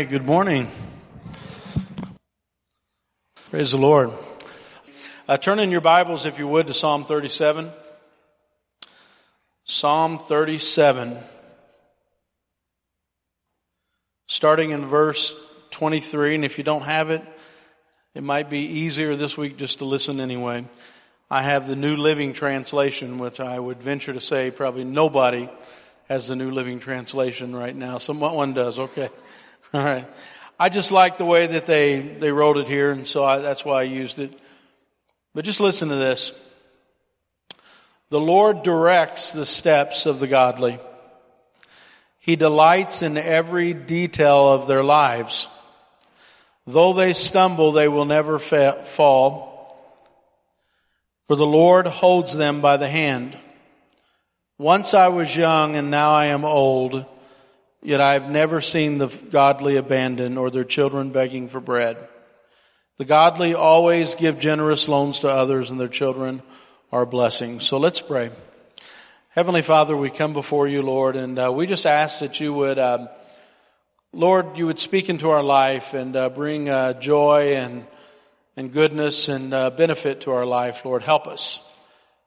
right, good morning. Praise the Lord. Uh, turn in your Bibles, if you would, to Psalm 37. Psalm 37. Starting in verse 23, and if you don't have it, it might be easier this week just to listen anyway. I have the New Living Translation, which I would venture to say probably nobody has the New Living Translation right now. Someone does, okay. All right. I just like the way that they, they wrote it here, and so I, that's why I used it. But just listen to this. The Lord directs the steps of the godly. He delights in every detail of their lives. Though they stumble, they will never fa- fall. For the Lord holds them by the hand. Once I was young and now I am old. Yet I have never seen the godly abandoned or their children begging for bread. The godly always give generous loans to others and their children are blessings. So let's pray. Heavenly Father, we come before you, Lord, and uh, we just ask that you would, uh, Lord, you would speak into our life and uh, bring uh, joy and and goodness and uh, benefit to our life, Lord. Help us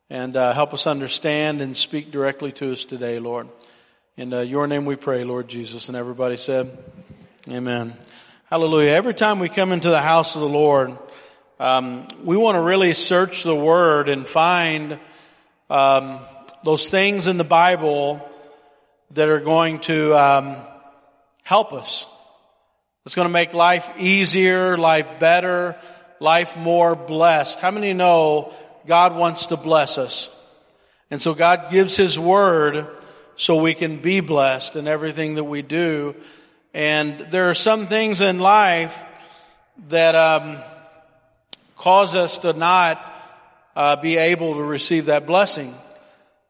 and uh, help us understand and speak directly to us today, Lord. In uh, your name we pray, Lord Jesus. And everybody said, Amen. Hallelujah. Every time we come into the house of the Lord, um, we want to really search the Word and find um, those things in the Bible that are going to um, help us. It's going to make life easier, life better, life more blessed. How many know God wants to bless us? And so God gives His Word so we can be blessed in everything that we do. And there are some things in life that um, cause us to not uh, be able to receive that blessing.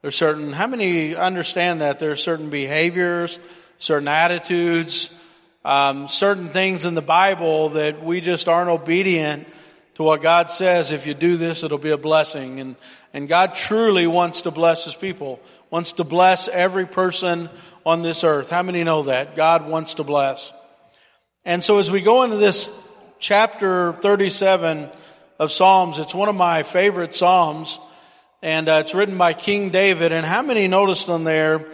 There's certain, how many understand that? There are certain behaviors, certain attitudes, um, certain things in the Bible that we just aren't obedient to what God says. If you do this, it'll be a blessing. And, and God truly wants to bless His people wants to bless every person on this earth. How many know that? God wants to bless. And so as we go into this chapter 37 of Psalms, it's one of my favorite Psalms, and uh, it's written by King David. And how many noticed on there,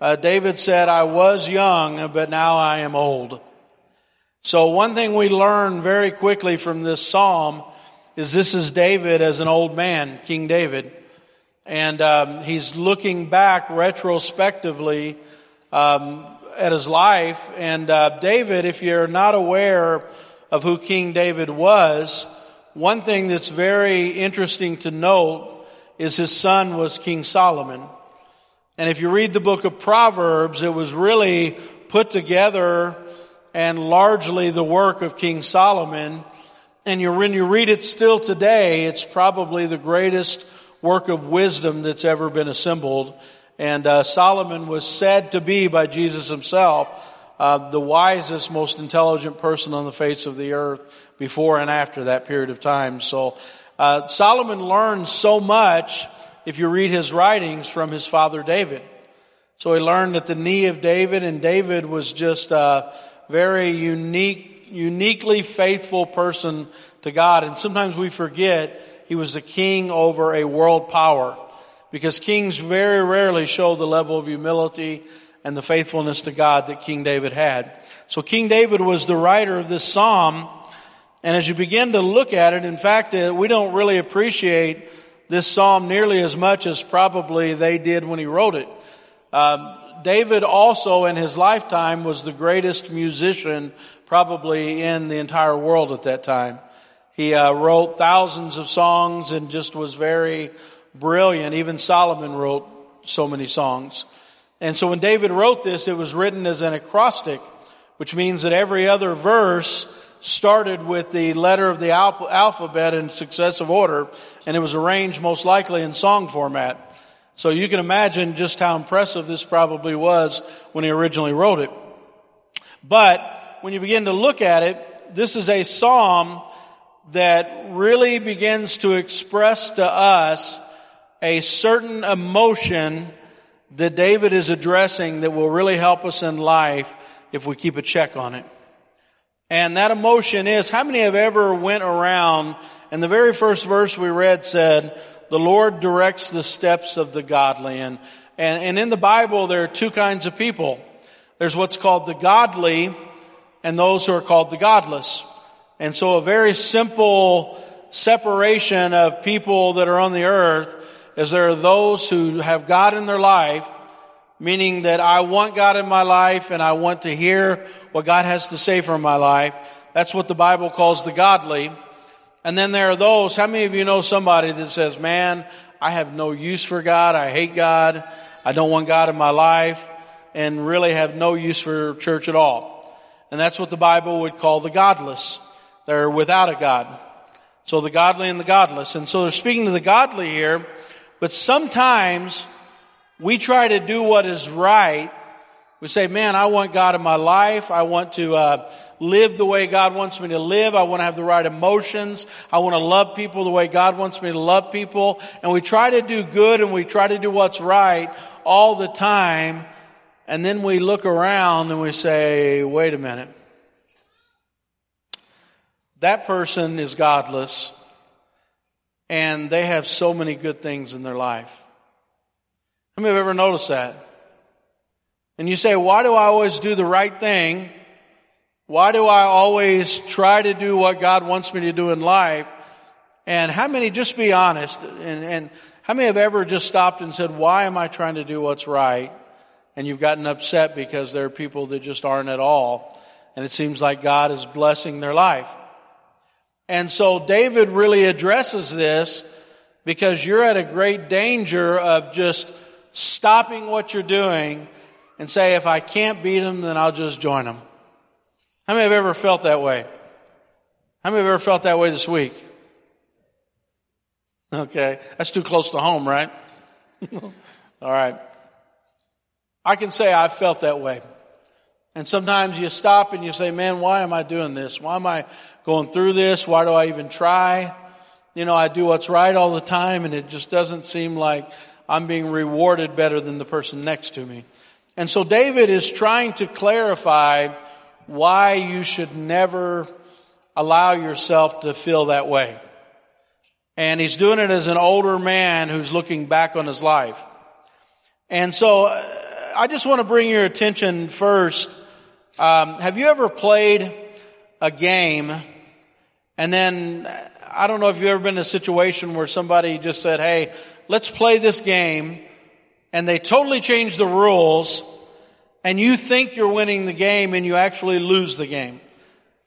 uh, David said, I was young, but now I am old. So one thing we learn very quickly from this Psalm is this is David as an old man, King David. And um, he's looking back retrospectively um, at his life. And uh, David, if you're not aware of who King David was, one thing that's very interesting to note is his son was King Solomon. And if you read the book of Proverbs, it was really put together and largely the work of King Solomon. And you, when you read it still today, it's probably the greatest work of wisdom that's ever been assembled. And uh, Solomon was said to be by Jesus himself uh, the wisest, most intelligent person on the face of the earth before and after that period of time. So uh, Solomon learned so much, if you read his writings, from his father David. So he learned at the knee of David, and David was just a very unique, uniquely faithful person to God. And sometimes we forget he was a king over a world power because kings very rarely show the level of humility and the faithfulness to God that King David had. So King David was the writer of this psalm. And as you begin to look at it, in fact, uh, we don't really appreciate this psalm nearly as much as probably they did when he wrote it. Um, David also in his lifetime was the greatest musician probably in the entire world at that time. He uh, wrote thousands of songs and just was very brilliant. Even Solomon wrote so many songs. And so when David wrote this, it was written as an acrostic, which means that every other verse started with the letter of the alphabet in successive order, and it was arranged most likely in song format. So you can imagine just how impressive this probably was when he originally wrote it. But when you begin to look at it, this is a psalm that really begins to express to us a certain emotion that David is addressing that will really help us in life if we keep a check on it. And that emotion is, how many have ever went around and the very first verse we read said, the Lord directs the steps of the godly. And, and, and in the Bible, there are two kinds of people. There's what's called the godly and those who are called the godless. And so a very simple separation of people that are on the earth is there are those who have God in their life, meaning that I want God in my life and I want to hear what God has to say for my life. That's what the Bible calls the godly. And then there are those, how many of you know somebody that says, man, I have no use for God. I hate God. I don't want God in my life and really have no use for church at all. And that's what the Bible would call the godless. They're without a God. So the godly and the godless. And so they're speaking to the godly here, but sometimes we try to do what is right. We say, man, I want God in my life. I want to uh, live the way God wants me to live. I want to have the right emotions. I want to love people the way God wants me to love people. And we try to do good and we try to do what's right all the time. And then we look around and we say, wait a minute. That person is godless and they have so many good things in their life. How many have ever noticed that? And you say, why do I always do the right thing? Why do I always try to do what God wants me to do in life? And how many, just be honest, and, and how many have ever just stopped and said, why am I trying to do what's right? and you've gotten upset because there are people that just aren't at all. And it seems like God is blessing their life. And so David really addresses this because you're at a great danger of just stopping what you're doing and say, if I can't beat them, then I'll just join them. How many have ever felt that way? How many have ever felt that way this week? Okay. That's too close to home, right? All right. I can say I've felt that way. And sometimes you stop and you say, man, why am I doing this? Why am I going through this? Why do I even try? You know, I do what's right all the time and it just doesn't seem like I'm being rewarded better than the person next to me. And so David is trying to clarify why you should never allow yourself to feel that way. And he's doing it as an older man who's looking back on his life. And so uh, I just want to bring your attention first. Um, have you ever played a game and then I don't know if you've ever been in a situation where somebody just said, "Hey, let's play this game," and they totally changed the rules, and you think you're winning the game and you actually lose the game.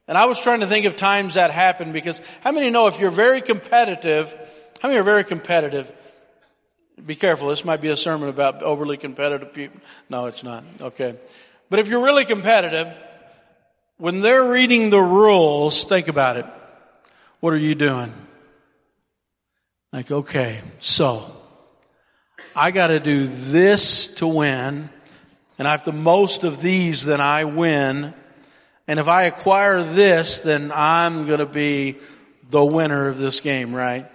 And I was trying to think of times that happened because how many know if you're very competitive, how many are very competitive? Be careful. This might be a sermon about overly competitive people. No, it's not. Okay. But if you're really competitive, when they're reading the rules, think about it. What are you doing? Like, okay, so I got to do this to win, and I have the most of these, then I win. And if I acquire this, then I'm going to be the winner of this game, right?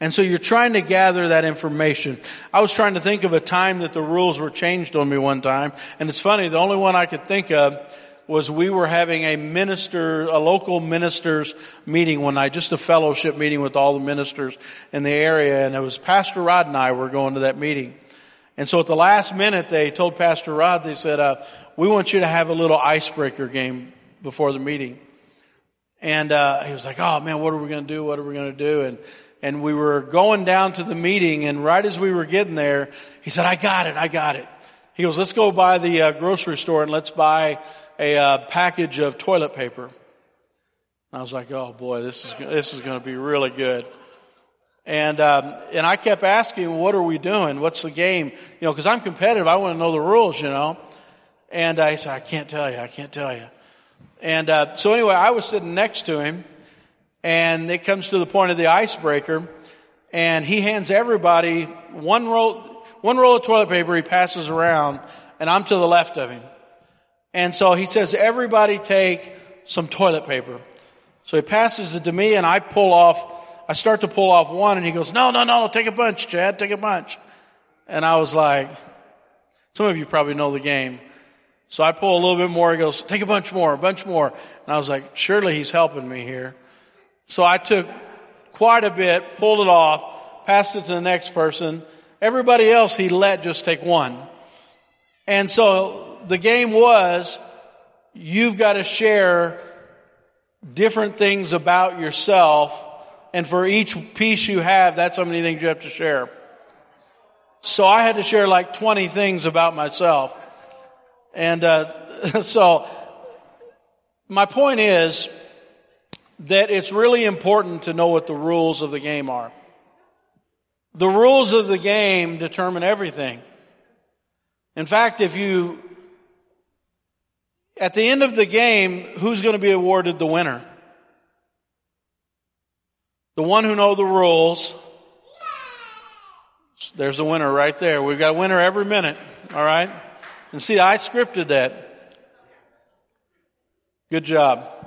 And so you're trying to gather that information. I was trying to think of a time that the rules were changed on me one time. And it's funny, the only one I could think of was we were having a minister, a local ministers meeting one night, just a fellowship meeting with all the ministers in the area. And it was Pastor Rod and I were going to that meeting. And so at the last minute, they told Pastor Rod, they said, uh, we want you to have a little icebreaker game before the meeting. And, uh, he was like, oh man, what are we going to do? What are we going to do? And, and we were going down to the meeting and right as we were getting there, he said, I got it, I got it. He goes, let's go by the uh, grocery store and let's buy a uh, package of toilet paper. And I was like, oh boy, this is, this is going to be really good. And, um, and I kept asking, what are we doing? What's the game? You know, cause I'm competitive. I want to know the rules, you know. And I said, I can't tell you. I can't tell you. And, uh, so anyway, I was sitting next to him and it comes to the point of the icebreaker, and he hands everybody one roll, one roll of toilet paper he passes around, and I'm to the left of him. And so he says, everybody take some toilet paper. So he passes it to me and I pull off, I start to pull off one and he goes, no, no, no, take a bunch, Chad, take a bunch. And I was like, some of you probably know the game. So I pull a little bit more. He goes, take a bunch more, a bunch more. And I was like, surely he's helping me here. So I took quite a bit, pulled it off, passed it to the next person. Everybody else he let just take one. And so the game was, you've got to share different things about yourself. And for each piece you have, that's how many things you have to share. So I had to share like 20 things about myself. And uh, so my point is that it's really important to know what the rules of the game are. The rules of the game determine everything. In fact, if you, at the end of the game, who's going to be awarded the winner? The one who know the rules. There's a winner right there. We've got a winner every minute. All right. And see, I scripted that. Good job.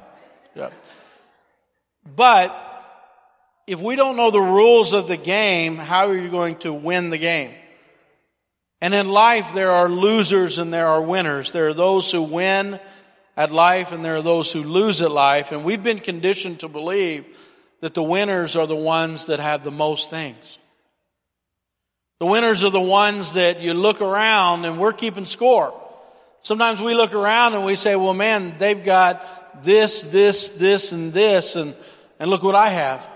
But if we don't know the rules of the game, how are you going to win the game? And in life, there are losers and there are winners. There are those who win at life and there are those who lose at life. And we've been conditioned to believe that the winners are the ones that have the most things. The winners are the ones that you look around and we're keeping score. Sometimes we look around and we say, well man, they've got this, this, this, and this, and, and look what I have.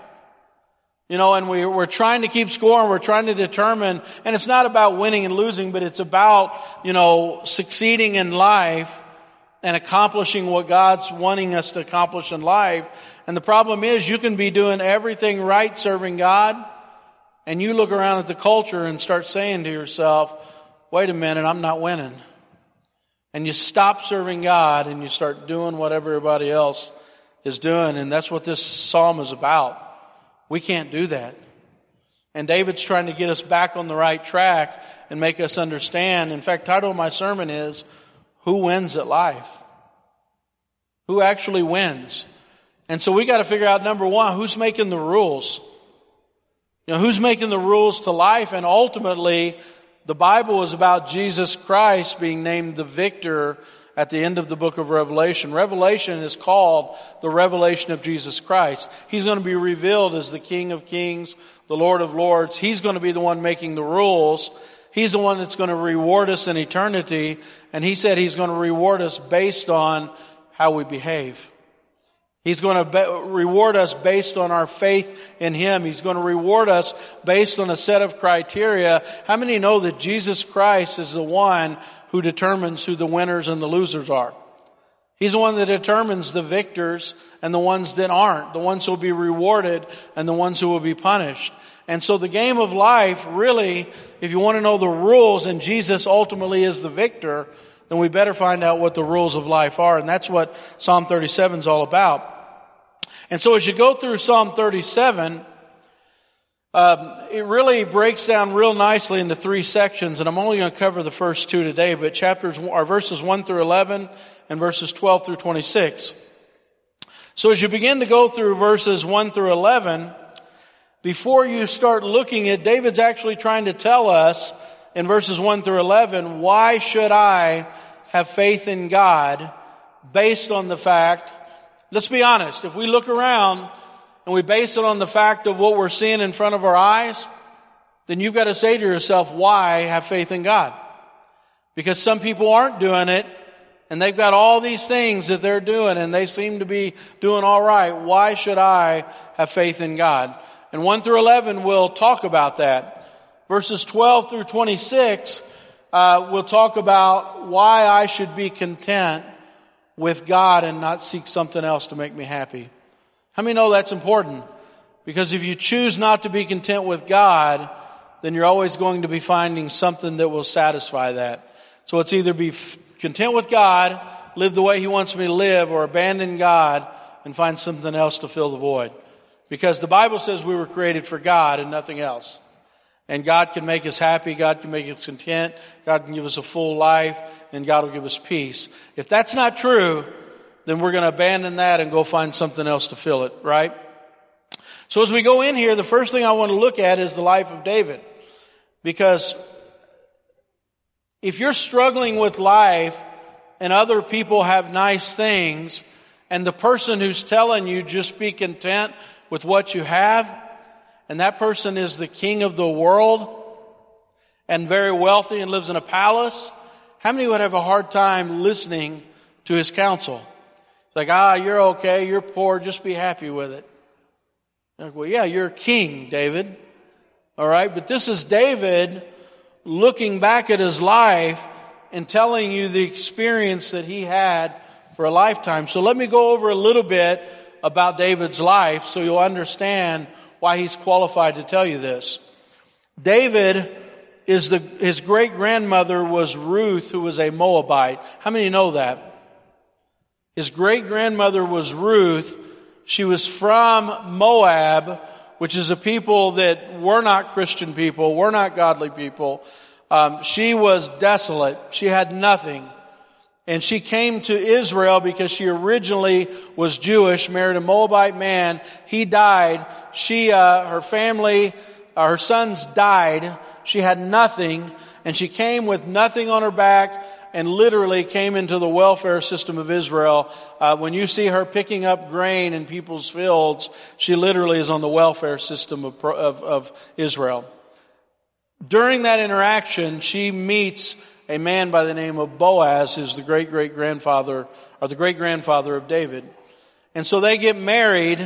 You know, and we, we're trying to keep score and we're trying to determine, and it's not about winning and losing, but it's about, you know, succeeding in life and accomplishing what God's wanting us to accomplish in life. And the problem is you can be doing everything right serving God, and you look around at the culture and start saying to yourself, wait a minute, I'm not winning. And you stop serving God and you start doing what everybody else is doing. And that's what this psalm is about. We can't do that. And David's trying to get us back on the right track and make us understand. In fact, title of my sermon is Who Wins at Life? Who actually wins? And so we got to figure out number one, who's making the rules? You know, who's making the rules to life? And ultimately, the Bible is about Jesus Christ being named the victor at the end of the book of Revelation. Revelation is called the revelation of Jesus Christ. He's going to be revealed as the King of Kings, the Lord of Lords. He's going to be the one making the rules. He's the one that's going to reward us in eternity. And he said he's going to reward us based on how we behave. He's going to be- reward us based on our faith in Him. He's going to reward us based on a set of criteria. How many know that Jesus Christ is the one who determines who the winners and the losers are? He's the one that determines the victors and the ones that aren't, the ones who will be rewarded and the ones who will be punished. And so the game of life, really, if you want to know the rules and Jesus ultimately is the victor, then we better find out what the rules of life are. And that's what Psalm 37 is all about. And so as you go through Psalm 37, um, it really breaks down real nicely into three sections, and I'm only going to cover the first two today, but chapters are verses 1 through 11 and verses 12 through 26. So as you begin to go through verses 1 through 11, before you start looking at, David's actually trying to tell us in verses 1 through 11, why should I have faith in God based on the fact Let's be honest. If we look around and we base it on the fact of what we're seeing in front of our eyes, then you've got to say to yourself, why have faith in God? Because some people aren't doing it and they've got all these things that they're doing and they seem to be doing all right. Why should I have faith in God? And 1 through 11 will talk about that. Verses 12 through 26 uh, will talk about why I should be content with God and not seek something else to make me happy. How many know that's important? Because if you choose not to be content with God, then you're always going to be finding something that will satisfy that. So it's either be content with God, live the way He wants me to live, or abandon God and find something else to fill the void. Because the Bible says we were created for God and nothing else. And God can make us happy. God can make us content. God can give us a full life and God will give us peace. If that's not true, then we're going to abandon that and go find something else to fill it, right? So as we go in here, the first thing I want to look at is the life of David. Because if you're struggling with life and other people have nice things, and the person who's telling you just be content with what you have, and that person is the king of the world and very wealthy and lives in a palace, how many would have a hard time listening to his counsel? Like, ah, you're okay, you're poor, just be happy with it. Like, well, yeah, you're a king, David. All right, but this is David looking back at his life and telling you the experience that he had for a lifetime. So let me go over a little bit about David's life so you'll understand why he's qualified to tell you this. David is the, his great grandmother was Ruth, who was a Moabite. How many know that? His great grandmother was Ruth. She was from Moab, which is a people that were not Christian people, were not godly people. Um, she was desolate. She had nothing. And she came to Israel because she originally was Jewish, married a Moabite man. He died. She, uh, her family, uh, her sons died. She had nothing and she came with nothing on her back and literally came into the welfare system of Israel. Uh, when you see her picking up grain in people's fields, she literally is on the welfare system of, of, of Israel. During that interaction, she meets a man by the name of Boaz, who's the great great grandfather, or the great grandfather of David. And so they get married,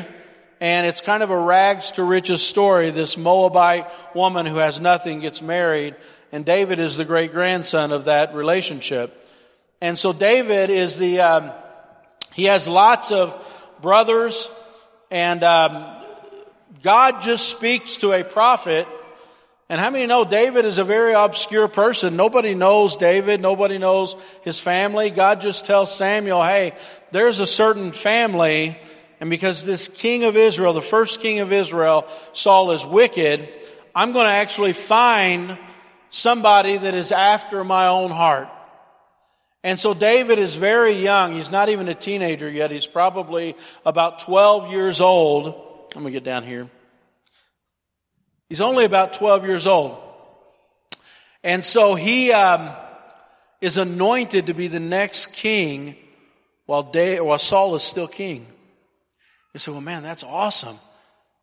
and it's kind of a rags to riches story. This Moabite woman who has nothing gets married, and David is the great grandson of that relationship. And so David is the, um, he has lots of brothers, and um, God just speaks to a prophet and how many know David is a very obscure person? Nobody knows David. Nobody knows his family. God just tells Samuel, hey, there's a certain family. And because this king of Israel, the first king of Israel, Saul is wicked, I'm going to actually find somebody that is after my own heart. And so David is very young. He's not even a teenager yet. He's probably about 12 years old. Let me get down here. He's only about 12 years old. And so he um, is anointed to be the next king while, while Saul is still king. You say, well, man, that's awesome.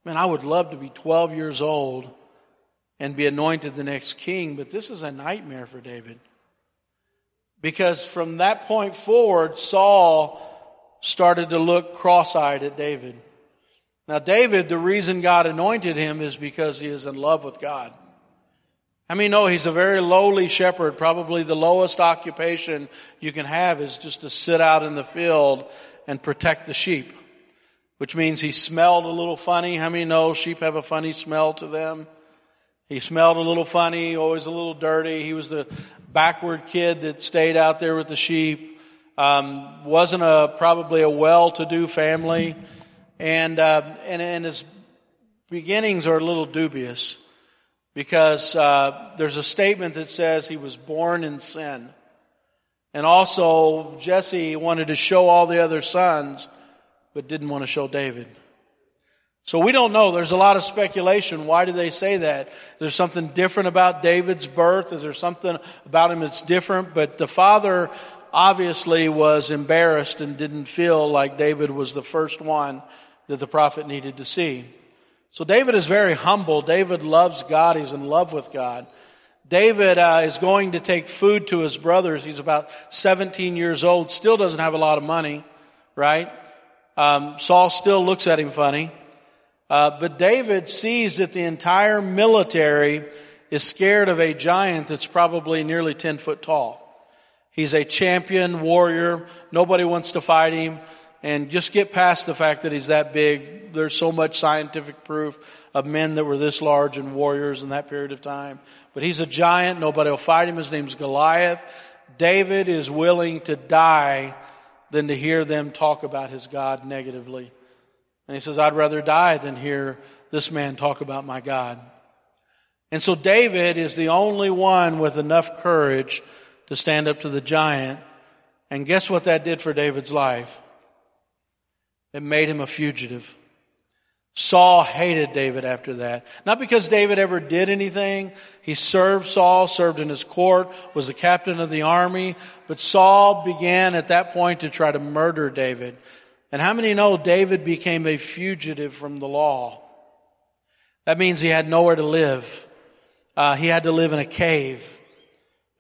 Man, I would love to be 12 years old and be anointed the next king, but this is a nightmare for David. Because from that point forward, Saul started to look cross eyed at David. Now, David, the reason God anointed him is because he is in love with God. I mean, no, he's a very lowly shepherd. Probably the lowest occupation you can have is just to sit out in the field and protect the sheep, which means he smelled a little funny. How many know sheep have a funny smell to them? He smelled a little funny, always a little dirty. He was the backward kid that stayed out there with the sheep. Um, wasn't a probably a well-to-do family. And, uh, and, and his beginnings are a little dubious because uh, there's a statement that says he was born in sin. And also, Jesse wanted to show all the other sons, but didn't want to show David. So we don't know. There's a lot of speculation. Why do they say that? Is there something different about David's birth? Is there something about him that's different? But the father obviously was embarrassed and didn't feel like David was the first one that the prophet needed to see. So David is very humble. David loves God. He's in love with God. David uh, is going to take food to his brothers. He's about 17 years old, still doesn't have a lot of money, right? Um, Saul still looks at him funny. Uh, but David sees that the entire military is scared of a giant that's probably nearly 10 foot tall. He's a champion warrior. Nobody wants to fight him and just get past the fact that he's that big. There's so much scientific proof of men that were this large and warriors in that period of time. But he's a giant. Nobody will fight him. His name's Goliath. David is willing to die than to hear them talk about his God negatively. And he says, I'd rather die than hear this man talk about my God. And so David is the only one with enough courage to stand up to the giant. And guess what that did for David's life? It made him a fugitive. Saul hated David after that. Not because David ever did anything. He served Saul, served in his court, was the captain of the army. But Saul began at that point to try to murder David. And how many know David became a fugitive from the law? That means he had nowhere to live. Uh, he had to live in a cave.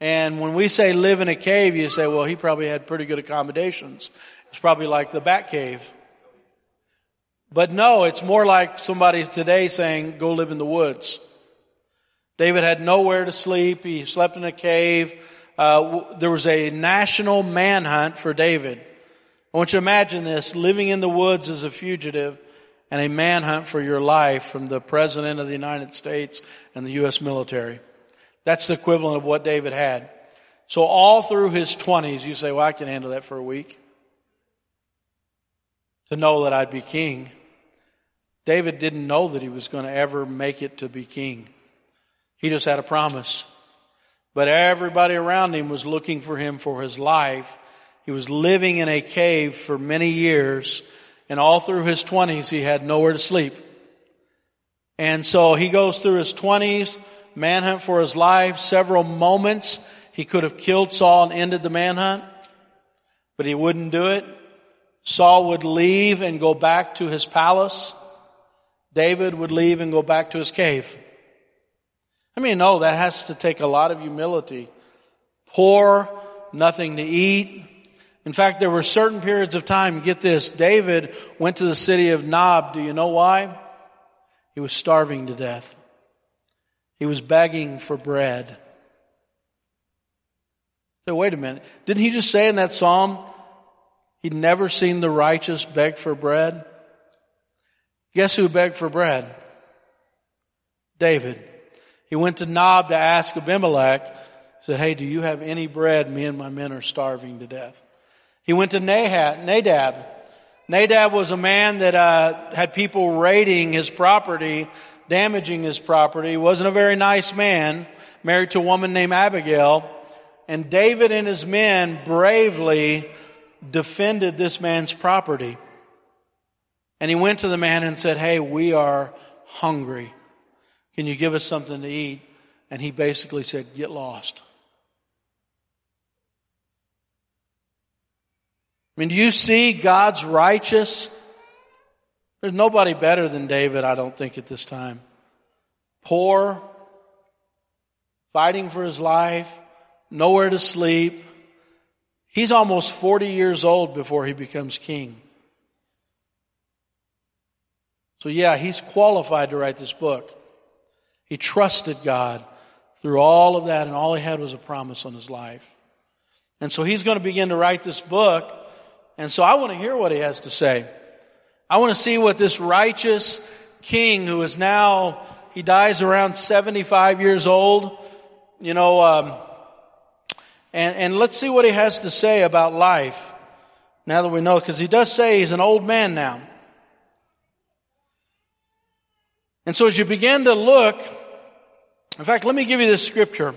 And when we say live in a cave, you say, well, he probably had pretty good accommodations. It's probably like the Bat Cave. But no, it's more like somebody today saying, go live in the woods. David had nowhere to sleep. He slept in a cave. Uh, there was a national manhunt for David. I want you to imagine this, living in the woods as a fugitive and a manhunt for your life from the President of the United States and the U.S. military. That's the equivalent of what David had. So all through his 20s, you say, well, I can handle that for a week. To know that I'd be king. David didn't know that he was going to ever make it to be king. He just had a promise. But everybody around him was looking for him for his life. He was living in a cave for many years, and all through his 20s, he had nowhere to sleep. And so he goes through his 20s, manhunt for his life, several moments. He could have killed Saul and ended the manhunt, but he wouldn't do it. Saul would leave and go back to his palace. David would leave and go back to his cave. I mean, no, that has to take a lot of humility. Poor, nothing to eat. In fact, there were certain periods of time, get this, David went to the city of Nob. Do you know why? He was starving to death. He was begging for bread. So wait a minute. Didn't he just say in that psalm, he'd never seen the righteous beg for bread? Guess who begged for bread? David. He went to Nob to ask Abimelech, said, Hey, do you have any bread? Me and my men are starving to death. He went to Nahab, Nadab. Nadab was a man that uh, had people raiding his property, damaging his property. He wasn't a very nice man, married to a woman named Abigail. And David and his men bravely defended this man's property. And he went to the man and said, Hey, we are hungry. Can you give us something to eat? And he basically said, Get lost. I mean, do you see God's righteous? There's nobody better than David, I don't think, at this time. Poor, fighting for his life, nowhere to sleep. He's almost 40 years old before he becomes king. So, yeah, he's qualified to write this book. He trusted God through all of that, and all he had was a promise on his life. And so he's going to begin to write this book. And so I want to hear what he has to say. I want to see what this righteous king who is now, he dies around 75 years old, you know, um, and, and let's see what he has to say about life now that we know, because he does say he's an old man now. And so as you begin to look, in fact, let me give you this scripture.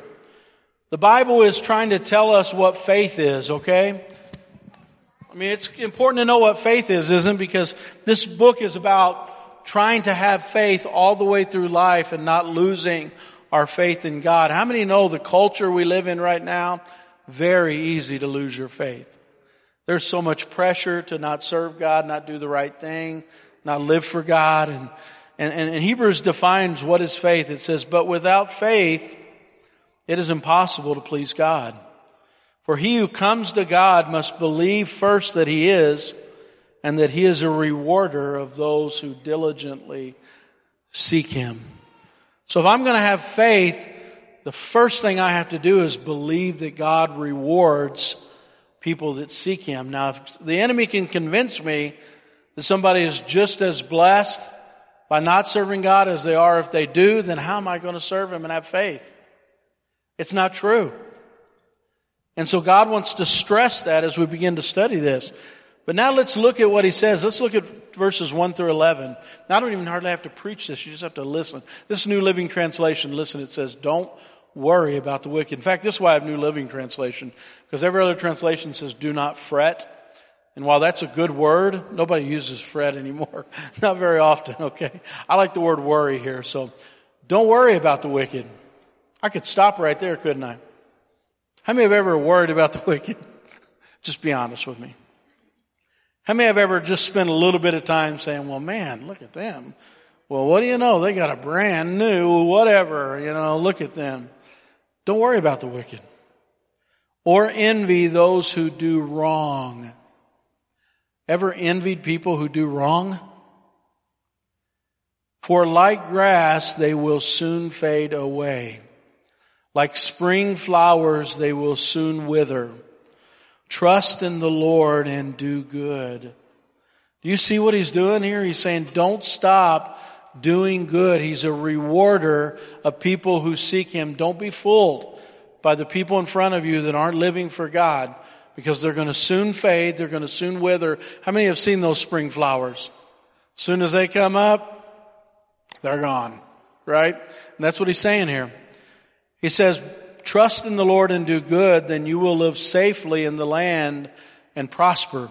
The Bible is trying to tell us what faith is, okay? I mean, it's important to know what faith is, isn't it? Because this book is about trying to have faith all the way through life and not losing our faith in God. How many know the culture we live in right now? Very easy to lose your faith. There's so much pressure to not serve God, not do the right thing, not live for God, and and, and, and Hebrews defines what is faith. It says, but without faith, it is impossible to please God. For he who comes to God must believe first that he is, and that he is a rewarder of those who diligently seek him. So if I'm going to have faith, the first thing I have to do is believe that God rewards people that seek him. Now, if the enemy can convince me that somebody is just as blessed by not serving God as they are if they do, then how am I going to serve Him and have faith? It's not true. And so God wants to stress that as we begin to study this. But now let's look at what He says. Let's look at verses 1 through 11. Now I don't even hardly have to preach this. You just have to listen. This New Living Translation, listen, it says, don't worry about the wicked. In fact, this is why I have New Living Translation, because every other translation says, do not fret. And while that's a good word, nobody uses fret anymore. Not very often, okay? I like the word worry here, so don't worry about the wicked. I could stop right there, couldn't I? How many have ever worried about the wicked? Just be honest with me. How many have ever just spent a little bit of time saying, well, man, look at them. Well, what do you know? They got a brand new whatever, you know, look at them. Don't worry about the wicked. Or envy those who do wrong. Ever envied people who do wrong? For like grass, they will soon fade away. Like spring flowers, they will soon wither. Trust in the Lord and do good. Do you see what he's doing here? He's saying, don't stop doing good. He's a rewarder of people who seek him. Don't be fooled by the people in front of you that aren't living for God because they're going to soon fade. They're going to soon wither. How many have seen those spring flowers? As soon as they come up, they're gone. Right? And that's what he's saying here. He says, trust in the Lord and do good, then you will live safely in the land and prosper.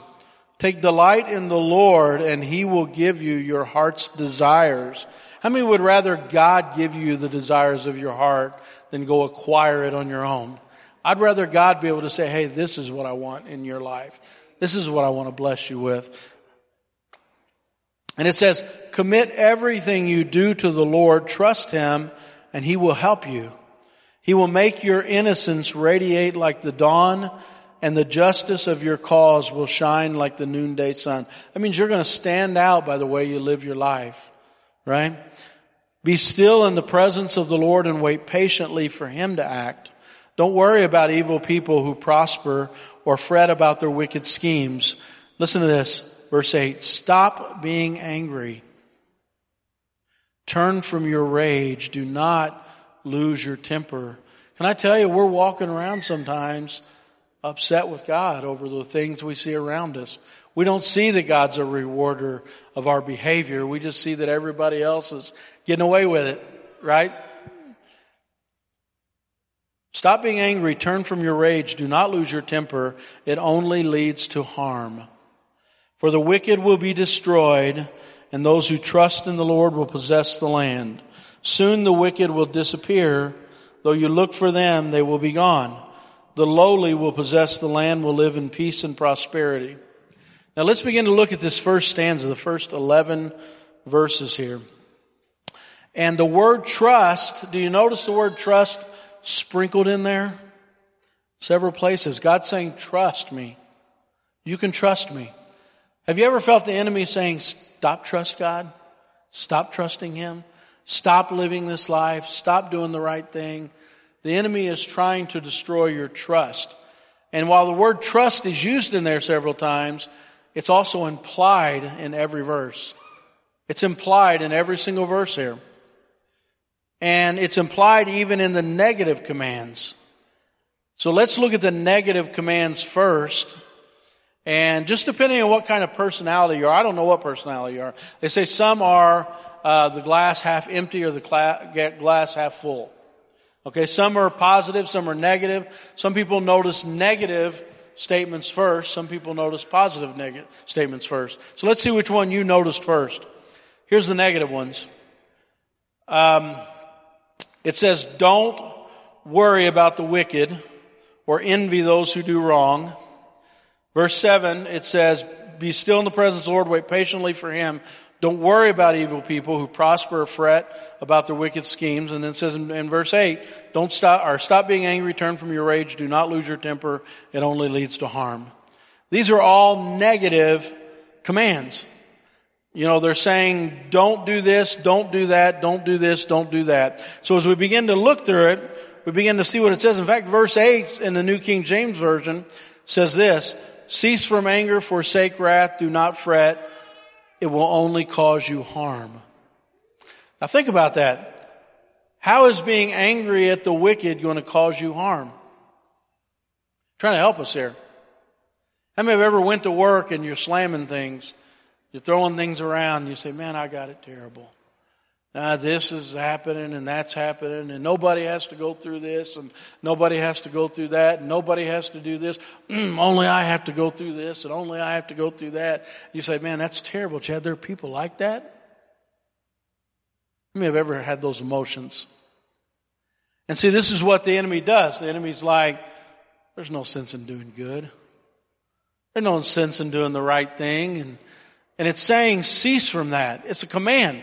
Take delight in the Lord and he will give you your heart's desires. How many would rather God give you the desires of your heart than go acquire it on your own? I'd rather God be able to say, hey, this is what I want in your life. This is what I want to bless you with. And it says, commit everything you do to the Lord, trust Him, and He will help you. He will make your innocence radiate like the dawn, and the justice of your cause will shine like the noonday sun. That means you're going to stand out by the way you live your life, right? Be still in the presence of the Lord and wait patiently for Him to act. Don't worry about evil people who prosper or fret about their wicked schemes. Listen to this. Verse 8. Stop being angry. Turn from your rage. Do not lose your temper. Can I tell you, we're walking around sometimes upset with God over the things we see around us. We don't see that God's a rewarder of our behavior. We just see that everybody else is getting away with it, right? Stop being angry. Turn from your rage. Do not lose your temper. It only leads to harm. For the wicked will be destroyed, and those who trust in the Lord will possess the land. Soon the wicked will disappear. Though you look for them, they will be gone. The lowly will possess the land, will live in peace and prosperity. Now let's begin to look at this first stanza, the first 11 verses here. And the word trust, do you notice the word trust sprinkled in there? Several places. God's saying, trust me. You can trust me. Have you ever felt the enemy saying, stop trust God? Stop trusting Him? Stop living this life. Stop doing the right thing. The enemy is trying to destroy your trust. And while the word trust is used in there several times, it's also implied in every verse. It's implied in every single verse here. And it's implied even in the negative commands. So let's look at the negative commands first. And just depending on what kind of personality you are, I don't know what personality you are. They say some are uh, the glass half empty or the glass half full. Okay, some are positive, some are negative. Some people notice negative statements first. Some people notice positive negative statements first. So let's see which one you noticed first. Here's the negative ones. Um, it says, "Don't worry about the wicked, or envy those who do wrong." Verse seven, it says, "Be still in the presence of the Lord. Wait patiently for Him. Don't worry about evil people who prosper or fret about their wicked schemes. And then says in, in, verse 8, don't stop, or stop being angry, turn from your rage, do not lose your temper. It only leads to harm. These are all negative commands. You know, they're saying, don't do this, don't do that, don't do this, don't do that. So as we begin to look through it, we begin to see what it says. In fact, verse 8 in the New King James Version says this, cease from anger, forsake wrath, do not fret it will only cause you harm. Now think about that. How is being angry at the wicked going to cause you harm? I'm trying to help us here. How many have ever went to work and you're slamming things? You're throwing things around and you say, man, I got it terrible. uh, this is happening and that's happening and nobody has to go through this and nobody has to go through that and nobody has to do this. only I have to go through this and only I have to go through that. You say, man, that's terrible, Chad. There are people like that. How many have ever had those emotions? And see, this is what the enemy does. The enemy's like, there's no sense in doing good. There's no sense in doing the right thing. And, and it's saying cease from that. It's a command.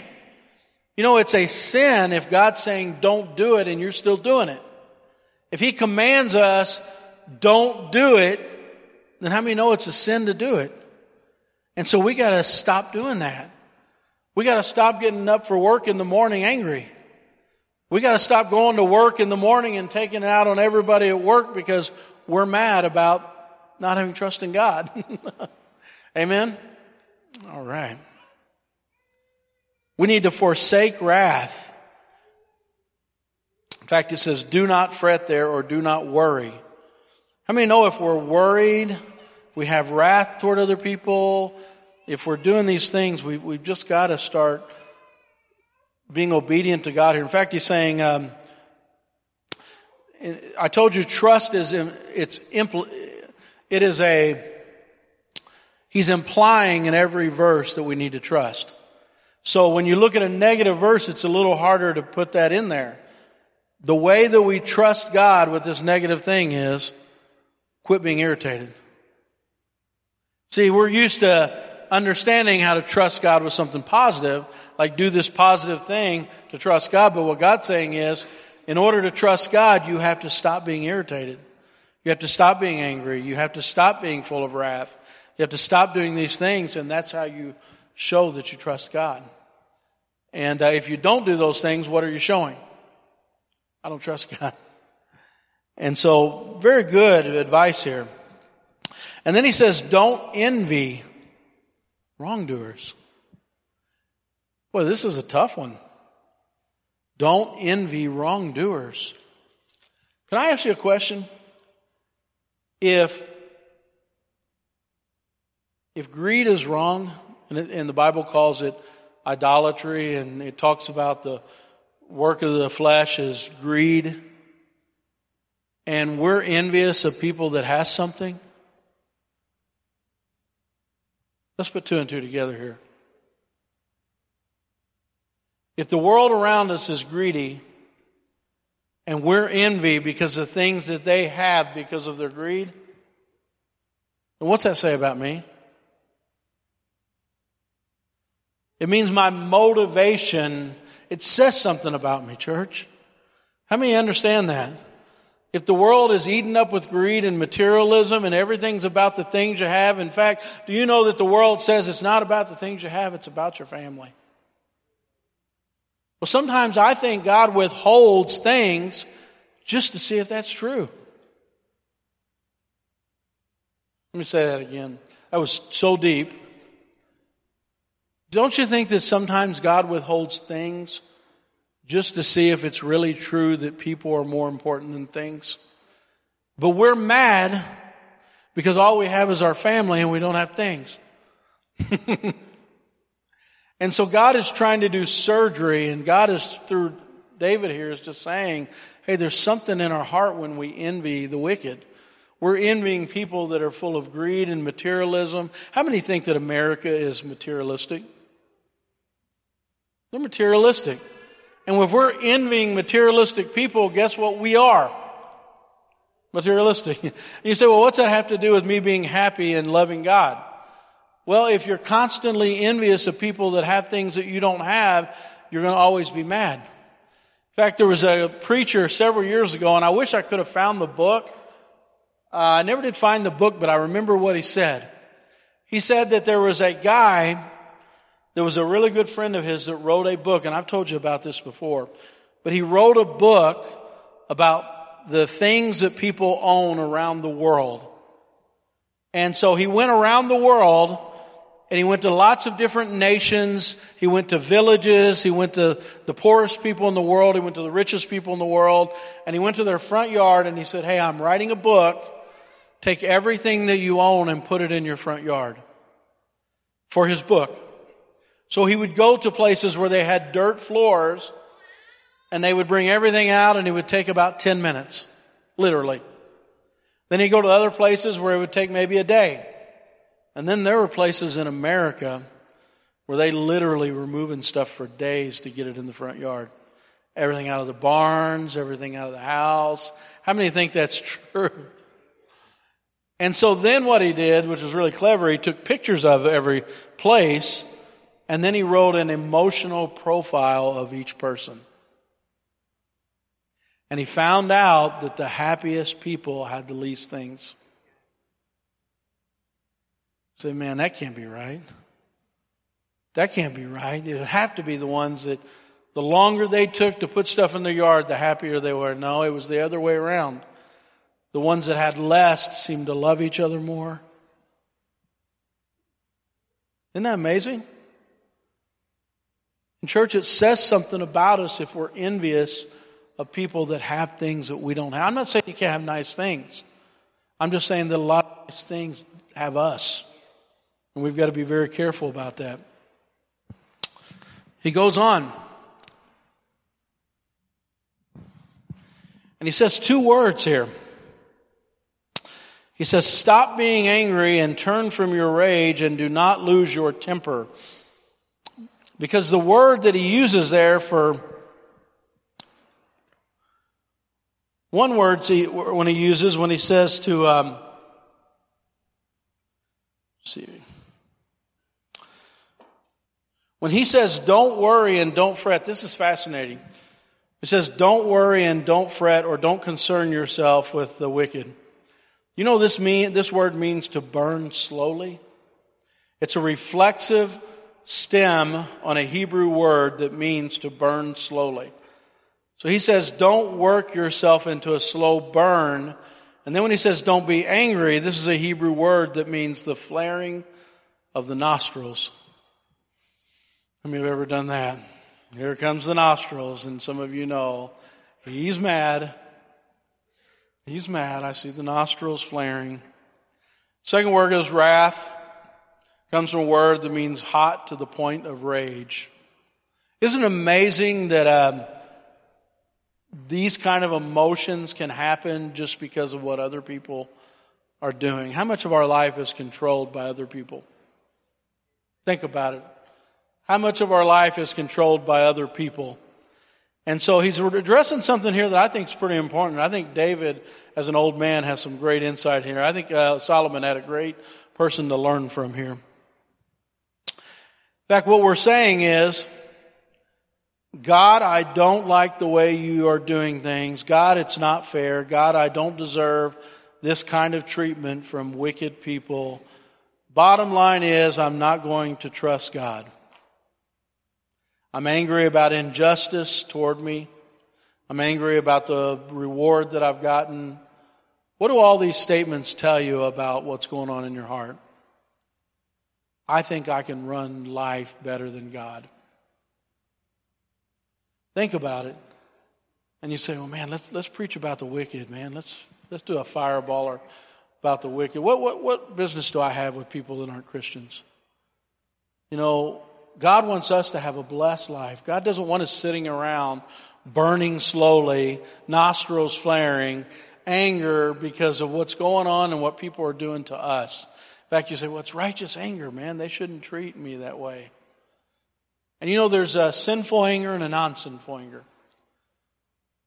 You know, it's a sin if God's saying don't do it and you're still doing it. If He commands us don't do it, then how many know it's a sin to do it? And so we gotta stop doing that. We gotta stop getting up for work in the morning angry. We gotta stop going to work in the morning and taking it out on everybody at work because we're mad about not having trust in God. Amen? All right. We need to forsake wrath. In fact, it says, do not fret there or do not worry. How many know if we're worried, we have wrath toward other people, if we're doing these things, we, we've just got to start being obedient to God here. In fact, he's saying, um, I told you trust is, it's, it is a, he's implying in every verse that we need to trust. So when you look at a negative verse, it's a little harder to put that in there. The way that we trust God with this negative thing is quit being irritated. See, we're used to understanding how to trust God with something positive, like do this positive thing to trust God. But what God's saying is, in order to trust God, you have to stop being irritated. You have to stop being angry. You have to stop being full of wrath. You have to stop doing these things, and that's how you show that you trust God. And uh, if you don't do those things, what are you showing? I don't trust God. And so, very good advice here. And then he says, don't envy wrongdoers. Boy, this is a tough one. Don't envy wrongdoers. Can I ask you a question? If, if greed is wrong, and, it, and the Bible calls it idolatry and it talks about the work of the flesh is greed and we're envious of people that has something let's put two and two together here. If the world around us is greedy and we're envy because of things that they have because of their greed what's that say about me It means my motivation, it says something about me, church. How many understand that? If the world is eaten up with greed and materialism and everything's about the things you have, in fact, do you know that the world says it's not about the things you have, it's about your family? Well, sometimes I think God withholds things just to see if that's true. Let me say that again. That was so deep. Don't you think that sometimes God withholds things just to see if it's really true that people are more important than things? But we're mad because all we have is our family and we don't have things. and so God is trying to do surgery and God is through David here is just saying, hey, there's something in our heart when we envy the wicked. We're envying people that are full of greed and materialism. How many think that America is materialistic? They're materialistic. And if we're envying materialistic people, guess what we are? Materialistic. you say, well, what's that have to do with me being happy and loving God? Well, if you're constantly envious of people that have things that you don't have, you're going to always be mad. In fact, there was a preacher several years ago, and I wish I could have found the book. Uh, I never did find the book, but I remember what he said. He said that there was a guy there was a really good friend of his that wrote a book, and I've told you about this before, but he wrote a book about the things that people own around the world. And so he went around the world and he went to lots of different nations. He went to villages. He went to the poorest people in the world. He went to the richest people in the world. And he went to their front yard and he said, Hey, I'm writing a book. Take everything that you own and put it in your front yard for his book. So he would go to places where they had dirt floors and they would bring everything out and it would take about 10 minutes, literally. Then he'd go to other places where it would take maybe a day. And then there were places in America where they literally were moving stuff for days to get it in the front yard. Everything out of the barns, everything out of the house. How many think that's true? And so then what he did, which was really clever, he took pictures of every place and then he wrote an emotional profile of each person. And he found out that the happiest people had the least things. Say, man, that can't be right. That can't be right. It would have to be the ones that the longer they took to put stuff in their yard, the happier they were. No, it was the other way around. The ones that had less seemed to love each other more. Isn't that amazing? In church, it says something about us if we're envious of people that have things that we don't have. I'm not saying you can't have nice things. I'm just saying that a lot of nice things have us. And we've got to be very careful about that. He goes on. And he says two words here. He says, Stop being angry and turn from your rage and do not lose your temper. Because the word that he uses there for one word he, when he uses, when he says to, um, see, when he says, don't worry and don't fret, this is fascinating. He says, don't worry and don't fret or don't concern yourself with the wicked. You know this mean, this word means to burn slowly. It's a reflexive stem on a Hebrew word that means to burn slowly. So he says, don't work yourself into a slow burn. And then when he says, don't be angry, this is a Hebrew word that means the flaring of the nostrils. How many have ever done that? Here comes the nostrils, and some of you know he's mad. He's mad. I see the nostrils flaring. Second word is wrath. Comes from a word that means hot to the point of rage. Isn't it amazing that um, these kind of emotions can happen just because of what other people are doing? How much of our life is controlled by other people? Think about it. How much of our life is controlled by other people? And so he's addressing something here that I think is pretty important. I think David, as an old man, has some great insight here. I think uh, Solomon had a great person to learn from here. In fact, what we're saying is, God, I don't like the way you are doing things. God, it's not fair. God, I don't deserve this kind of treatment from wicked people. Bottom line is, I'm not going to trust God. I'm angry about injustice toward me. I'm angry about the reward that I've gotten. What do all these statements tell you about what's going on in your heart? I think I can run life better than God. Think about it. And you say, well, man, let's, let's preach about the wicked, man. Let's, let's do a fireballer about the wicked. What, what, what business do I have with people that aren't Christians? You know, God wants us to have a blessed life. God doesn't want us sitting around burning slowly, nostrils flaring, anger because of what's going on and what people are doing to us. Fact, you say, well, it's righteous anger, man. They shouldn't treat me that way. And you know, there's a sinful anger and a non sinful anger.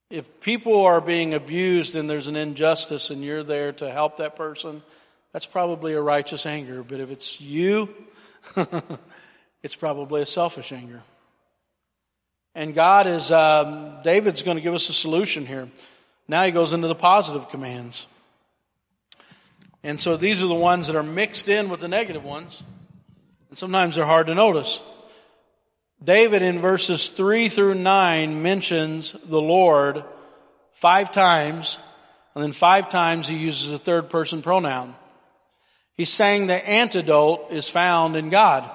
If people are being abused and there's an injustice and you're there to help that person, that's probably a righteous anger. But if it's you, it's probably a selfish anger. And God is, um, David's going to give us a solution here. Now he goes into the positive commands. And so these are the ones that are mixed in with the negative ones. And sometimes they're hard to notice. David in verses 3 through 9 mentions the Lord five times, and then five times he uses a third person pronoun. He's saying the antidote is found in God.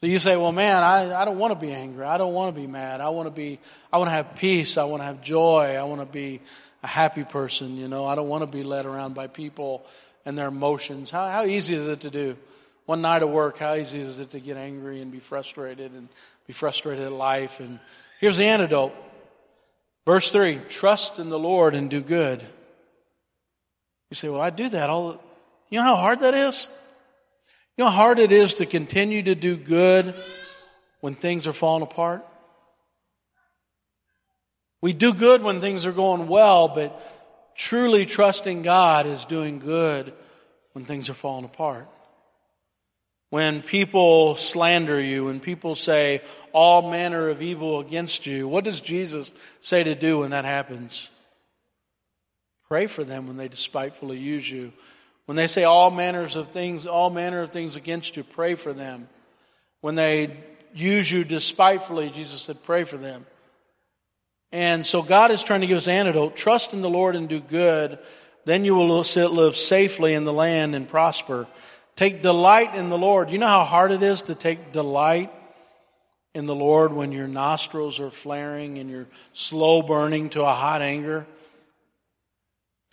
So you say, well, man, I, I don't want to be angry. I don't want to be mad. I want to be, I want to have peace. I want to have joy. I want to be a happy person. You know, I don't want to be led around by people and their emotions. How, how easy is it to do? one night of work, how easy is it to get angry and be frustrated and be frustrated at life? And here's the antidote. Verse 3 Trust in the Lord and do good. You say, Well, I do that all. You know how hard that is? You know how hard it is to continue to do good when things are falling apart? We do good when things are going well, but truly trusting God is doing good when things are falling apart. When people slander you, when people say all manner of evil against you, what does Jesus say to do when that happens? Pray for them when they despitefully use you. When they say all manners of things, all manner of things against you, pray for them. When they use you despitefully, Jesus said, pray for them. And so God is trying to give us antidote. Trust in the Lord and do good. Then you will live safely in the land and prosper. Take delight in the Lord. You know how hard it is to take delight in the Lord when your nostrils are flaring and you're slow burning to a hot anger?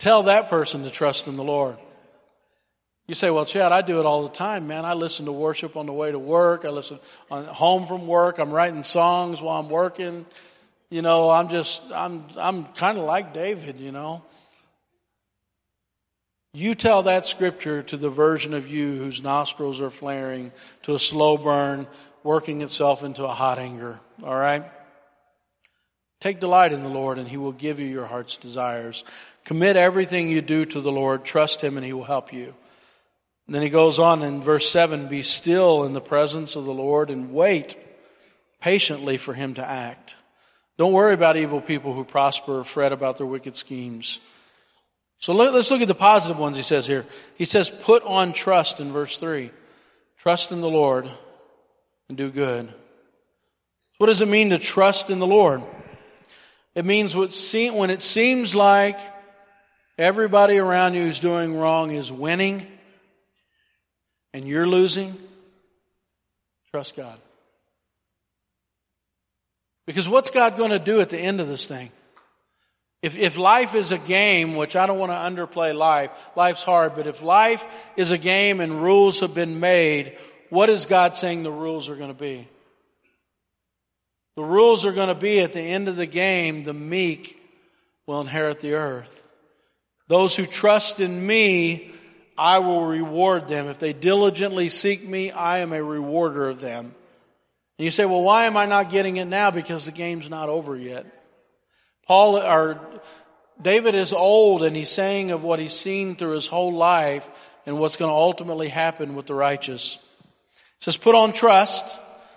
Tell that person to trust in the Lord. You say, well, Chad, I do it all the time, man. I listen to worship on the way to work. I listen on home from work. I'm writing songs while I'm working. You know, I'm just, I'm, I'm kind of like David, you know. You tell that scripture to the version of you whose nostrils are flaring to a slow burn, working itself into a hot anger. All right? Take delight in the Lord, and He will give you your heart's desires. Commit everything you do to the Lord. Trust Him, and He will help you. And then He goes on in verse 7 Be still in the presence of the Lord and wait patiently for Him to act. Don't worry about evil people who prosper or fret about their wicked schemes. So let's look at the positive ones he says here. He says, put on trust in verse 3. Trust in the Lord and do good. What does it mean to trust in the Lord? It means when it seems like everybody around you who's doing wrong is winning and you're losing, trust God. Because what's God going to do at the end of this thing? If, if life is a game, which I don't want to underplay life, life's hard, but if life is a game and rules have been made, what is God saying the rules are going to be? The rules are going to be at the end of the game, the meek will inherit the earth. Those who trust in me, I will reward them. If they diligently seek me, I am a rewarder of them. And you say, well, why am I not getting it now? Because the game's not over yet. Paul or David is old and he's saying of what he's seen through his whole life and what's going to ultimately happen with the righteous. It says, put on trust.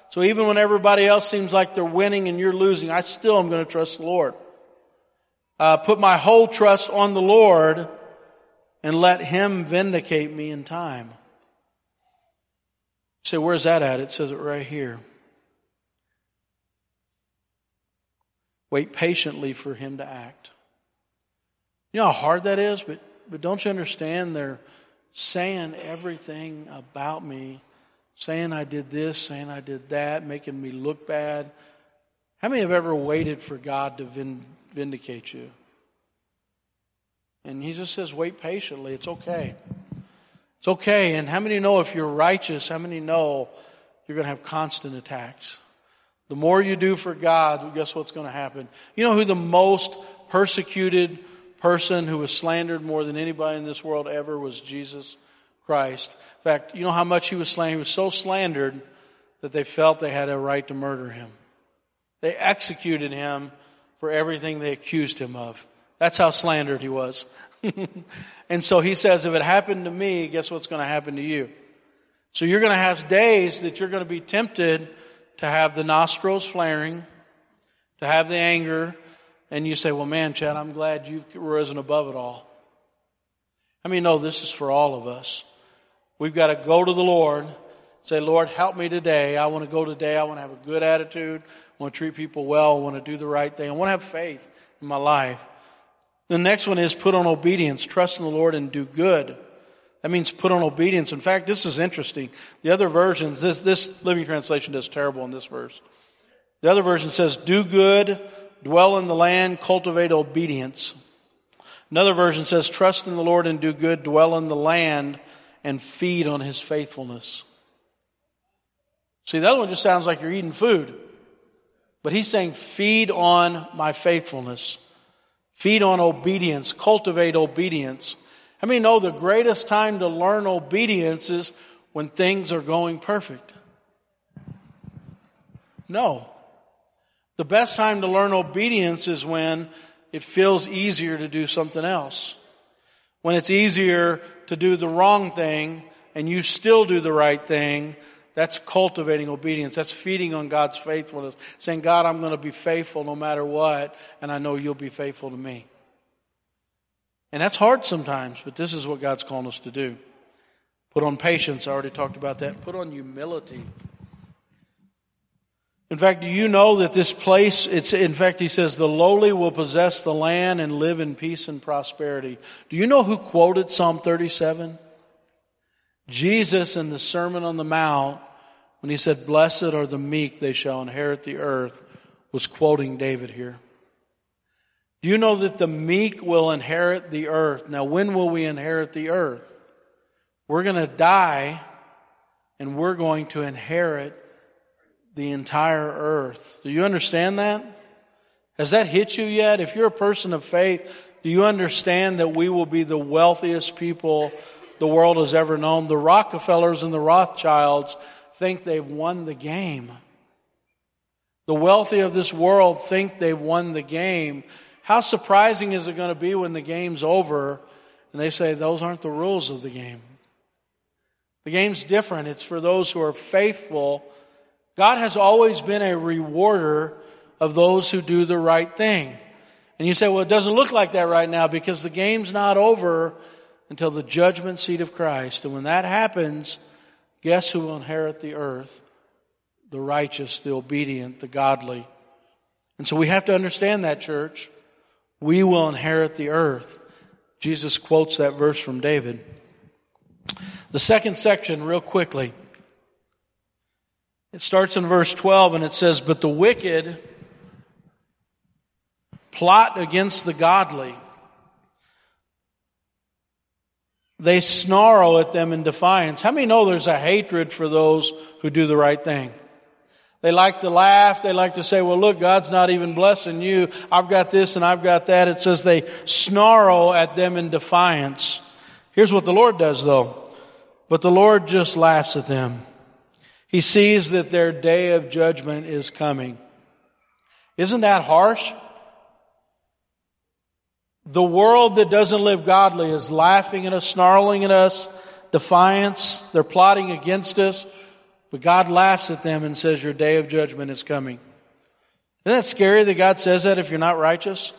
So even when everybody else seems like they're winning and you're losing, I still am going to trust the Lord. Uh, put my whole trust on the Lord and let Him vindicate me in time. You say, where's that at? It says it right here. Wait patiently for him to act. You know how hard that is, but, but don't you understand? They're saying everything about me, saying I did this, saying I did that, making me look bad. How many have ever waited for God to vindicate you? And he just says, wait patiently. It's okay. It's okay. And how many know if you're righteous, how many know you're going to have constant attacks? The more you do for God, guess what's going to happen? You know who the most persecuted person who was slandered more than anybody in this world ever was Jesus Christ. In fact, you know how much he was slandered? He was so slandered that they felt they had a right to murder him. They executed him for everything they accused him of. That's how slandered he was. and so he says, if it happened to me, guess what's going to happen to you? So you're going to have days that you're going to be tempted to have the nostrils flaring, to have the anger, and you say, Well, man, Chad, I'm glad you've risen above it all. I mean, no, this is for all of us. We've got to go to the Lord, say, Lord, help me today. I want to go today. I want to have a good attitude. I want to treat people well. I want to do the right thing. I want to have faith in my life. The next one is put on obedience, trust in the Lord, and do good. That means put on obedience. In fact, this is interesting. The other versions, this, this Living Translation does terrible in this verse. The other version says, do good, dwell in the land, cultivate obedience. Another version says, trust in the Lord and do good, dwell in the land and feed on his faithfulness. See, the other one just sounds like you're eating food. But he's saying, feed on my faithfulness. Feed on obedience. Cultivate obedience. I mean, know the greatest time to learn obedience is when things are going perfect? No. The best time to learn obedience is when it feels easier to do something else. When it's easier to do the wrong thing and you still do the right thing, that's cultivating obedience. That's feeding on God's faithfulness. Saying, God, I'm going to be faithful no matter what, and I know you'll be faithful to me. And that's hard sometimes, but this is what God's calling us to do. Put on patience. I already talked about that. Put on humility. In fact, do you know that this place, it's, in fact, he says, the lowly will possess the land and live in peace and prosperity. Do you know who quoted Psalm 37? Jesus in the Sermon on the Mount, when he said, Blessed are the meek, they shall inherit the earth, was quoting David here. You know that the meek will inherit the earth? Now, when will we inherit the earth? We're going to die and we're going to inherit the entire earth. Do you understand that? Has that hit you yet? If you're a person of faith, do you understand that we will be the wealthiest people the world has ever known? The Rockefellers and the Rothschilds think they've won the game. The wealthy of this world think they've won the game. How surprising is it going to be when the game's over and they say those aren't the rules of the game? The game's different. It's for those who are faithful God has always been a rewarder of those who do the right thing. And you say, well, it doesn't look like that right now because the game's not over until the judgment seat of Christ. And when that happens, guess who will inherit the earth? The righteous, the obedient, the godly. And so we have to understand that, church. We will inherit the earth. Jesus quotes that verse from David. The second section, real quickly. It starts in verse 12 and it says, But the wicked plot against the godly. They snarl at them in defiance. How many know there's a hatred for those who do the right thing? They like to laugh. They like to say, well, look, God's not even blessing you. I've got this and I've got that. It says they snarl at them in defiance. Here's what the Lord does though. But the Lord just laughs at them. He sees that their day of judgment is coming. Isn't that harsh? The world that doesn't live godly is laughing at us, snarling at us, defiance. They're plotting against us. But God laughs at them and says, Your day of judgment is coming. Isn't that scary that God says that if you're not righteous?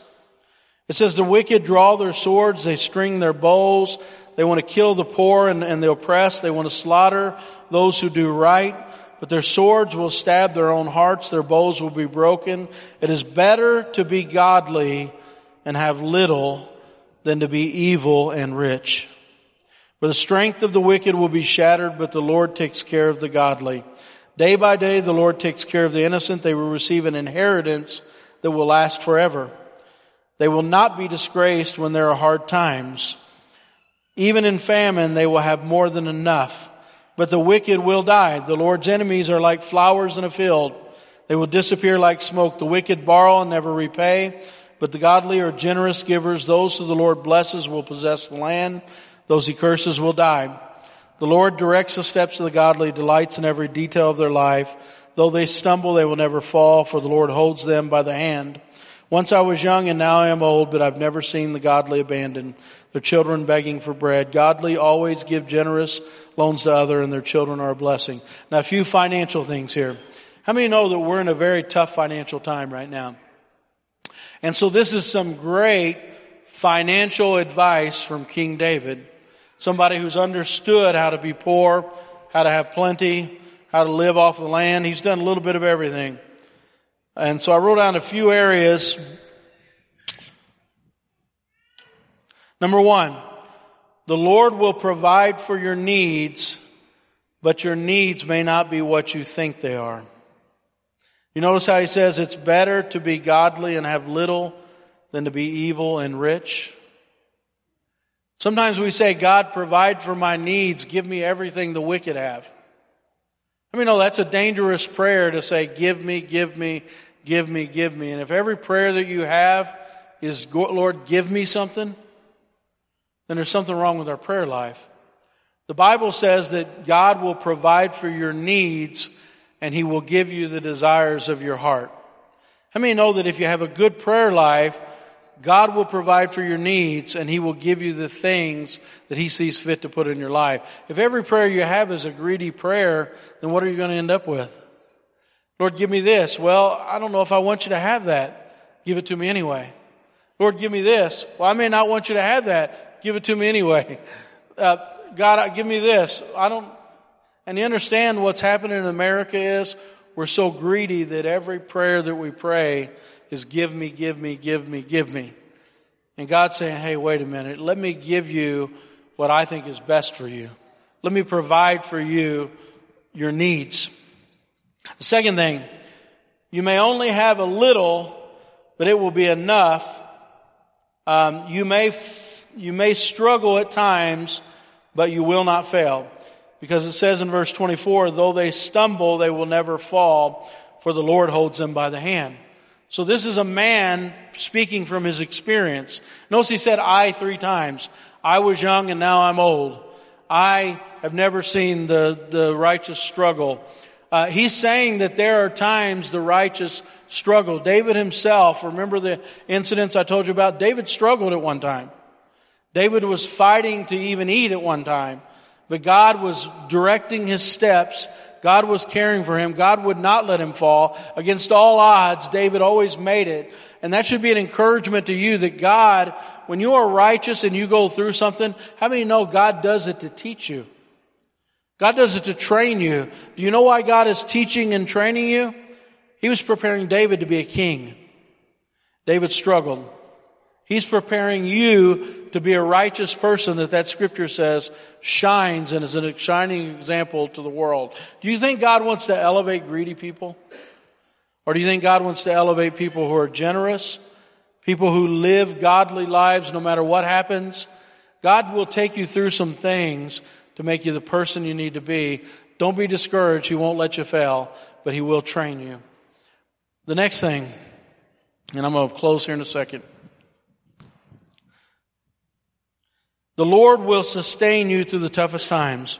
It says, The wicked draw their swords, they string their bows, they want to kill the poor and, and the oppressed. They want to slaughter those who do right. But their swords will stab their own hearts. Their bows will be broken. It is better to be godly and have little than to be evil and rich. For the strength of the wicked will be shattered, but the Lord takes care of the godly. Day by day, the Lord takes care of the innocent. They will receive an inheritance that will last forever. They will not be disgraced when there are hard times. Even in famine, they will have more than enough. But the wicked will die. The Lord's enemies are like flowers in a field. They will disappear like smoke. The wicked borrow and never repay. But the godly are generous givers. Those who the Lord blesses will possess the land. Those he curses will die. The Lord directs the steps of the godly, delights in every detail of their life. Though they stumble, they will never fall, for the Lord holds them by the hand. Once I was young and now I am old, but I've never seen the godly abandoned their children begging for bread. Godly always give generous loans to other and their children are a blessing. Now a few financial things here. How many know that we're in a very tough financial time right now? And so this is some great financial advice from King David. Somebody who's understood how to be poor, how to have plenty, how to live off the land. He's done a little bit of everything. And so I wrote down a few areas Number one, the Lord will provide for your needs, but your needs may not be what you think they are. You notice how he says it's better to be godly and have little than to be evil and rich? Sometimes we say, God, provide for my needs. Give me everything the wicked have. I mean, no, that's a dangerous prayer to say, give me, give me, give me, give me. And if every prayer that you have is, Lord, give me something, then there's something wrong with our prayer life. The Bible says that God will provide for your needs and He will give you the desires of your heart. How many know that if you have a good prayer life, God will provide for your needs and He will give you the things that He sees fit to put in your life. If every prayer you have is a greedy prayer, then what are you going to end up with? Lord, give me this. Well, I don't know if I want you to have that. Give it to me anyway. Lord, give me this. Well, I may not want you to have that. Give it to me anyway. Uh, God, give me this. I don't, and you understand what's happening in America is we're so greedy that every prayer that we pray is give me, give me, give me, give me. And God's saying, hey, wait a minute. Let me give you what I think is best for you. Let me provide for you your needs. The second thing, you may only have a little, but it will be enough. Um, you may f- you may struggle at times, but you will not fail, because it says in verse 24, "Though they stumble, they will never fall, for the Lord holds them by the hand." So this is a man speaking from his experience. Notice he said I three times. I was young and now I'm old. I have never seen the, the righteous struggle. Uh, he's saying that there are times the righteous struggle. David himself, remember the incidents I told you about? David struggled at one time. David was fighting to even eat at one time, but God was directing his steps God was caring for him. God would not let him fall. Against all odds, David always made it. And that should be an encouragement to you that God, when you are righteous and you go through something, how many know God does it to teach you? God does it to train you. Do you know why God is teaching and training you? He was preparing David to be a king. David struggled. He's preparing you to be a righteous person that that scripture says shines and is a shining example to the world. Do you think God wants to elevate greedy people? Or do you think God wants to elevate people who are generous? People who live godly lives no matter what happens? God will take you through some things to make you the person you need to be. Don't be discouraged. He won't let you fail, but He will train you. The next thing, and I'm going to close here in a second. The Lord will sustain you through the toughest times.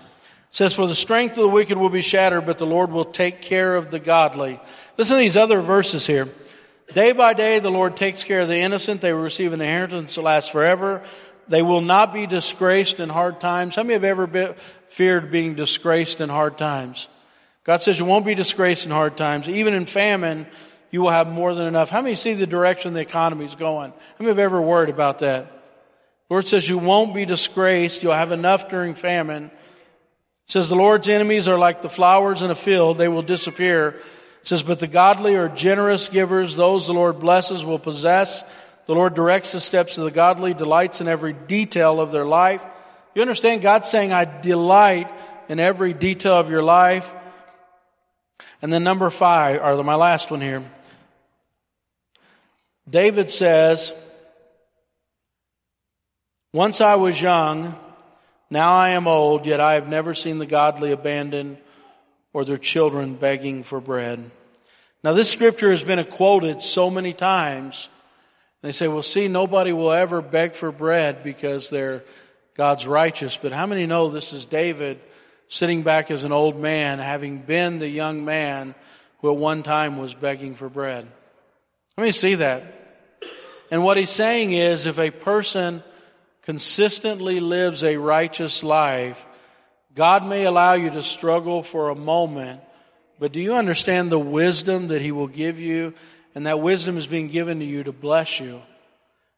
It says, For the strength of the wicked will be shattered, but the Lord will take care of the godly. Listen to these other verses here. Day by day, the Lord takes care of the innocent. They will receive an inheritance that lasts forever. They will not be disgraced in hard times. How many have ever been, feared being disgraced in hard times? God says you won't be disgraced in hard times. Even in famine, you will have more than enough. How many see the direction the economy is going? How many have ever worried about that? Lord says you won't be disgraced. You'll have enough during famine. It says the Lord's enemies are like the flowers in a field. They will disappear. It says, but the godly are generous givers. Those the Lord blesses will possess. The Lord directs the steps of the godly, delights in every detail of their life. You understand? God's saying, I delight in every detail of your life. And then number five, or my last one here. David says, once I was young, now I am old, yet I have never seen the godly abandoned or their children begging for bread. Now this scripture has been quoted so many times. They say, well, see, nobody will ever beg for bread because they're God's righteous. But how many know this is David sitting back as an old man, having been the young man who at one time was begging for bread? Let me see that. And what he's saying is if a person consistently lives a righteous life, God may allow you to struggle for a moment, but do you understand the wisdom that He will give you? And that wisdom is being given to you to bless you.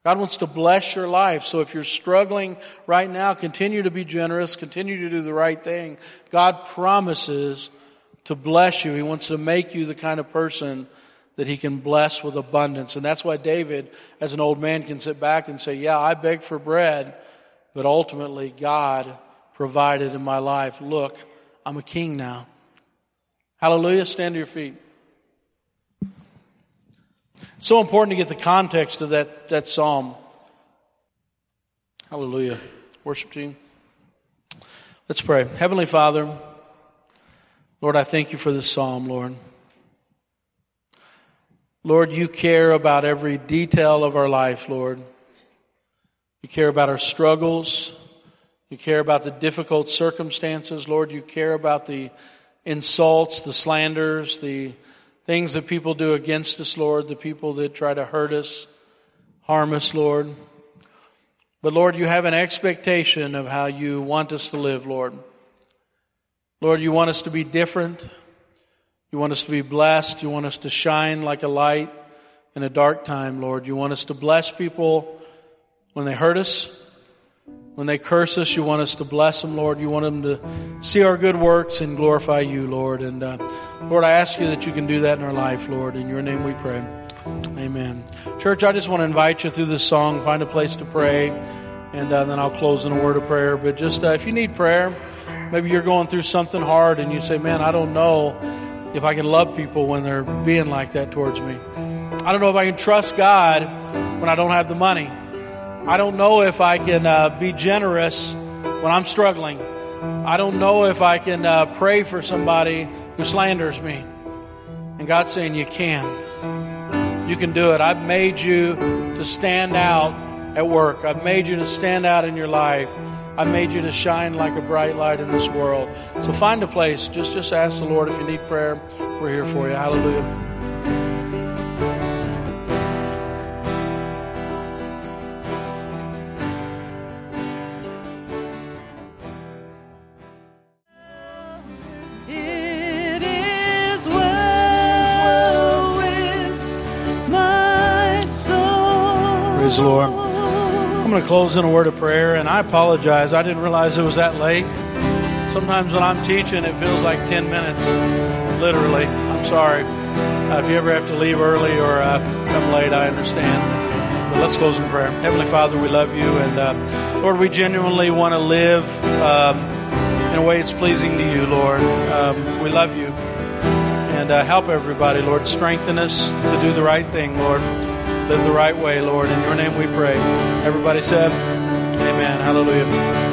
God wants to bless your life. So if you're struggling right now, continue to be generous, continue to do the right thing. God promises to bless you. He wants to make you the kind of person that he can bless with abundance. And that's why David, as an old man, can sit back and say, Yeah, I beg for bread, but ultimately God provided in my life. Look, I'm a king now. Hallelujah. Stand to your feet. so important to get the context of that, that psalm. Hallelujah. worship team. Let's pray. Heavenly Father, Lord, I thank you for this psalm, Lord. Lord, you care about every detail of our life, Lord. You care about our struggles. You care about the difficult circumstances. Lord, you care about the insults, the slanders, the things that people do against us, Lord, the people that try to hurt us, harm us, Lord. But Lord, you have an expectation of how you want us to live, Lord. Lord, you want us to be different. You want us to be blessed. You want us to shine like a light in a dark time, Lord. You want us to bless people when they hurt us. When they curse us, you want us to bless them, Lord. You want them to see our good works and glorify you, Lord. And uh, Lord, I ask you that you can do that in our life, Lord. In your name we pray. Amen. Church, I just want to invite you through this song, find a place to pray, and uh, then I'll close in a word of prayer. But just uh, if you need prayer, maybe you're going through something hard and you say, man, I don't know if I can love people when they're being like that towards me. I don't know if I can trust God when I don't have the money. I don't know if I can uh, be generous when I'm struggling. I don't know if I can uh, pray for somebody who slanders me. And God's saying, You can. You can do it. I've made you to stand out at work, I've made you to stand out in your life. I made you to shine like a bright light in this world. So find a place. Just just ask the Lord if you need prayer. We're here for you. Hallelujah. It is well with my soul. Praise the Lord. Close in a word of prayer, and I apologize. I didn't realize it was that late. Sometimes when I'm teaching, it feels like 10 minutes, literally. I'm sorry. Uh, if you ever have to leave early or uh, come late, I understand. But let's close in prayer. Heavenly Father, we love you, and uh, Lord, we genuinely want to live um, in a way that's pleasing to you, Lord. Um, we love you. And uh, help everybody, Lord. Strengthen us to do the right thing, Lord. Live the right way, Lord. In your name we pray. Everybody said, Amen. Hallelujah.